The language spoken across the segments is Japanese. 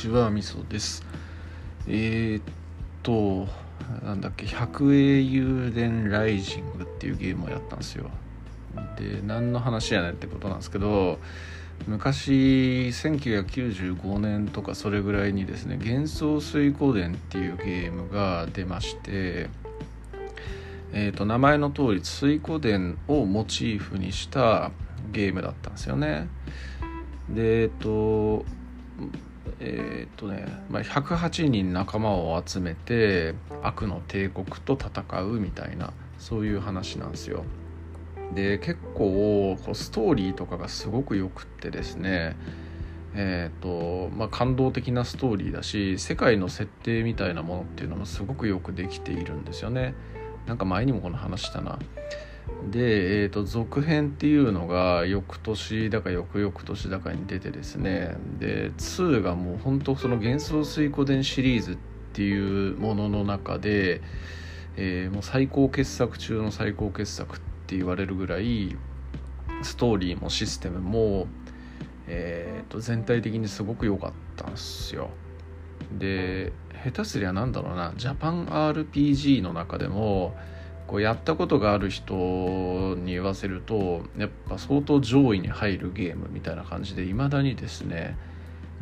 ちはみそです。えー、っとなんだっけ百英雄伝ライジングっていうゲームをやったんですよ。で何の話やねんってことなんですけど昔1995年とかそれぐらいにですね幻想水湖伝っていうゲームが出ましてえーと、名前の通り水湖伝をモチーフにしたゲームだったんですよね。でえっ、とえっ、とね、まあ、108人仲間を集めて悪の帝国と戦うみたいなそういう話なんですよで結構こうストーリーとかがすごくよくってですねえーとまあ、感動的なストーリーだし世界の設定みたいなものっていうのもすごくよくできているんですよね。なんか前にもこの話したな。で、えーと、続編っていうのが翌年だか翌々年だかに出てですねで2がもう本当その幻想水湖伝シリーズっていうものの中で、えー、もう最高傑作中の最高傑作って言われるぐらいストーリーもシステムも、えーと全体的にすごく良かったんですよ。で下手すりゃなんだろうなジャパン RPG の中でもこうやったことがある人に言わせるとやっぱ相当上位に入るゲームみたいな感じでいまだにですね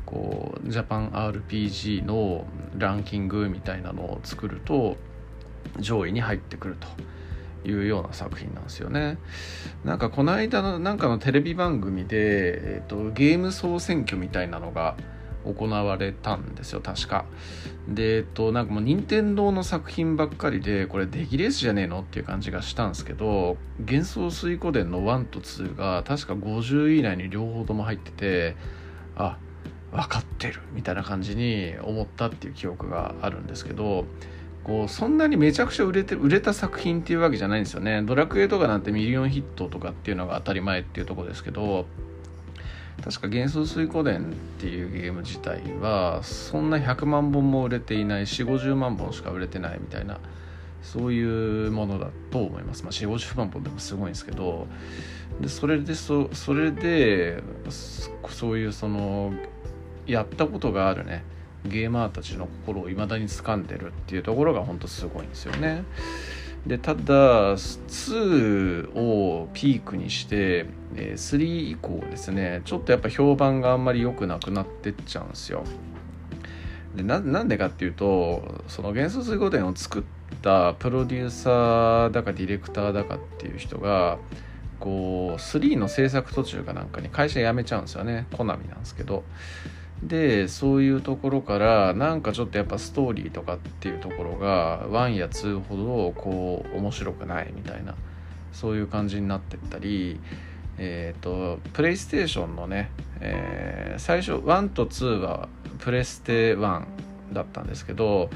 こうジャパン RPG のランキングみたいなのを作ると上位に入ってくるというような作品なんですよね。なんかこの間のなんかのテレビ番組で、えーとゲーム総選挙みたいなのが行われたんですよ確か。でえっとなんかもう任天堂の作品ばっかりでこれデキレースじゃねえの？っていう感じがしたんですけど幻想水湖伝の1と2が確か50位以内に両方とも入っててあ分かってるみたいな感じに思ったっていう記憶があるんですけどこうそんなにめちゃくちゃ売れて売れた作品っていうわけじゃないんですよね。ドラクエとかなんてミリオンヒットとかっていうのが当たり前っていうとこですけど確か幻想水湖伝っていうゲーム自体はそんな100万本も売れていない4 5 0万本しか売れてないみたいなそういうものだと思います、まあ、4 5 0万本でもすごいんですけどでそれでそそれでそういうそのやったことがあるねゲーマーたちの心をいまだに掴んでるっていうところが本当すごいんですよね。でただ2をピークにして3以降ですねちょっとやっぱ評判があんまり良くなくなってっちゃうんですよ。でなんでかっていうとその元素水湖伝を作ったプロデューサーだかディレクターだかっていう人がこう3の制作途中かなんかに会社辞めちゃうんですよね。コナミなんですけど。でそういうところからなんかちょっとやっぱストーリーとかっていうところが1や2ほどこう面白くないみたいなそういう感じになってったりえっ、ー、とプレイステーションのね、えー、最初1と2はプレステ1だったんですけど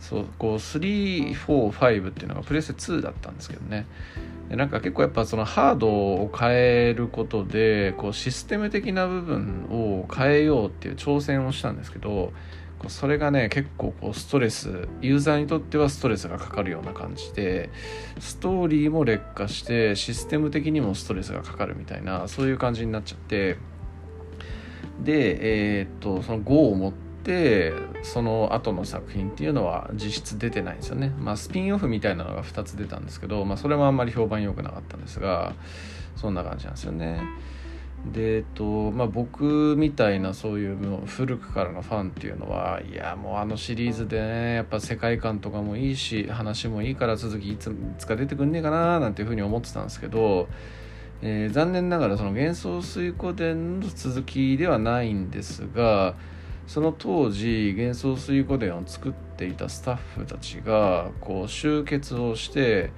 そうこう345っていうのがプレステ2だったんですけどね。でなんか結構やっぱそのハードを変えることでこうシステム的な部分を変えようっていう挑戦をしたんですけどそれがね結構こうストレスユーザーにとってはストレスがかかるような感じでストーリーも劣化してシステム的にもストレスがかかるみたいなそういう感じになっちゃって。でえー、っとその GO を持っててその後の作品っていうのは実質出てないんですよね。まあスピンオフみたいなのが2つ出たんですけど、まあ、それもあんまり評判良くなかったんですがそんな感じなんですよね。でえっとまあ僕みたいなそういう古くからのファンっていうのはいやもうあのシリーズでねやっぱ世界観とかもいいし話もいいから続きいついつか出てくんねえかななんていうふうに思ってたんですけどえー、残念ながらその幻想水湖伝の続きではないんですがその当時幻想水湖伝を作っていたスタッフたちがこう集結をして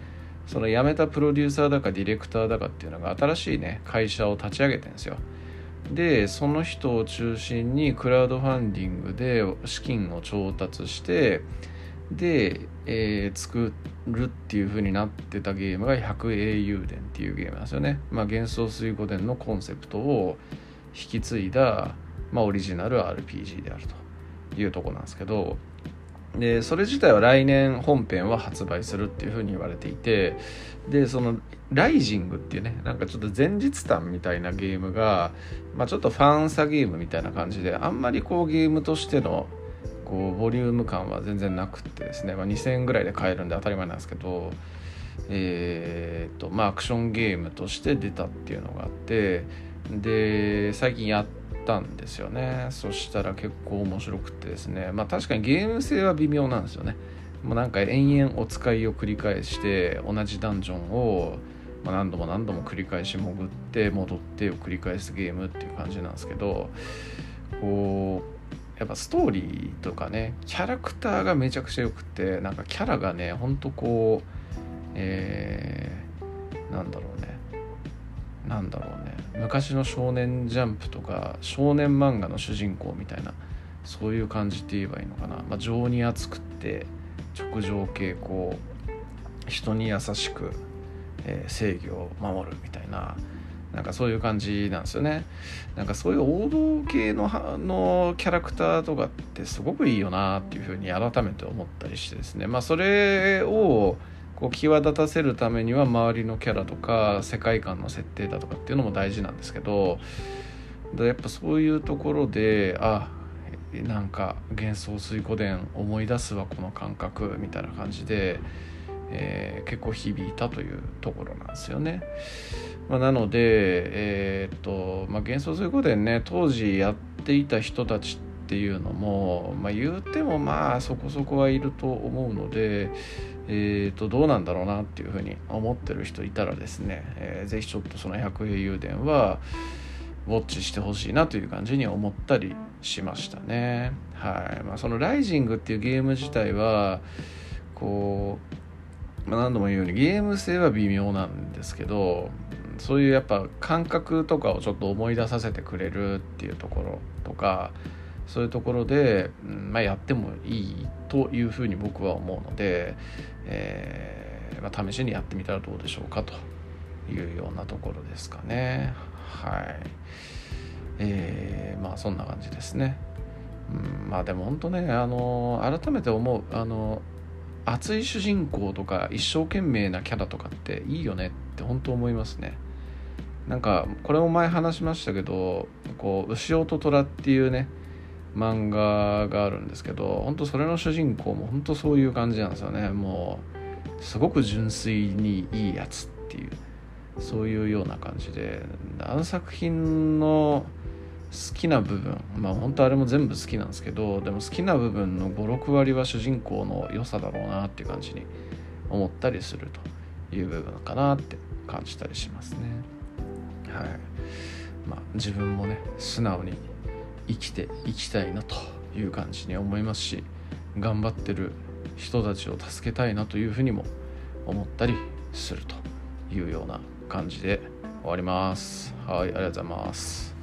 その辞めたプロデューサーだかディレクターだかっていうのが新しいね会社を立ち上げてんですよ。でその人を中心にクラウドファンディングで資金を調達してで、えー、作るっていう風になってたゲームが百英雄伝っていうゲームなんですよね、まあ、幻想水湖伝のコンセプトを引き継いだまあ、オリジナル RPG であるというとこなんですけどでそれ自体は来年本編は発売するっていうふうに言われていてでそのライジングっていうねなんかちょっと前日談みたいなゲームが、まあ、ちょっとファンサゲームみたいな感じであんまりこうゲームとしてのこうボリューム感は全然なくってですね、まあ、2000円ぐらいで買えるんで当たり前なんですけどえー、っとまあアクションゲームとして出たっていうのがあってで最近やったんですよね。そしたら結構面白くてですね。まあ確かにゲーム性は微妙なんですよね。もうなんか延々お使いを繰り返して同じダンジョンをま何度も何度も繰り返し潜って戻ってを繰り返すゲームっていう感じなんですけどこうやっぱストーリーとかねキャラクターがめちゃくちゃ良くてなんかキャラがねほんとこうえー、なんだろうね。なんだろうね。昔の「少年ジャンプ」とか少年漫画の主人公みたいなそういう感じって言えばいいのかな、まあ、情に厚くって直情傾向人に優しく、えー、正義を守るみたいななんかそういう感じなんですよね。なんかそういう王道系ののキャラクターとかってすごくいいよなっていうふうに改めて思ったりしてですね。まあそれをこう際立たせるためには周りのキャラとか世界観の設定だとかっていうのも大事なんですけどやっぱそういうところであなんか幻想水湖伝思い出すわこの感覚みたいな感じで、えー、結構響いたというところなんですよね。まあ、なので、えー、っとまあ、幻想水湖伝ね当時やっていた人たちっていうのも、まあ、言うてもまあそこそこはいると思うので、えー、とどうなんだろうなっていうふうに思ってる人いたらですね、えー、ぜひちょっとその百栄油田はウォッチしてほしいなという感じに思ったりしましたね。はいまあ、そのライジングっていうゲーム自体はこう、まあ、何度も言うようにゲーム性は微妙なんですけどそういうやっぱ感覚とかをちょっと思い出させてくれるっていうところとかそういうところで、うんまあ、やってもいいというふうに僕は思うので、えー、まあ、試しにやってみたらどうでしょうかというようなところですかね。はい。えー、まあそんな感じですね、うん、まあでも本当ねあの改めて思うあの熱い主人公とか一生懸命なキャラとかっていいよねって本当思いますね。なんかこれも前話しましたけどこう牛尾と虎っていうね漫画があるんですけど本当それの主人公も本当そういう感じなんですよね。もうすごく純粋にいいやつっていうそういうような感じであの作品の好きな部分まあ本当あれも全部好きなんですけどでも好きな部分の56割は主人公の良さだろうなっていう感じに思ったりするという部分かなって感じたりしますね。はい。まあ自分もね素直に生きていきたいなという感じに思いますし頑張ってる人たちを助けたいなというふうにも思ったりするというような感じで終わります。はい、ありがとうございます。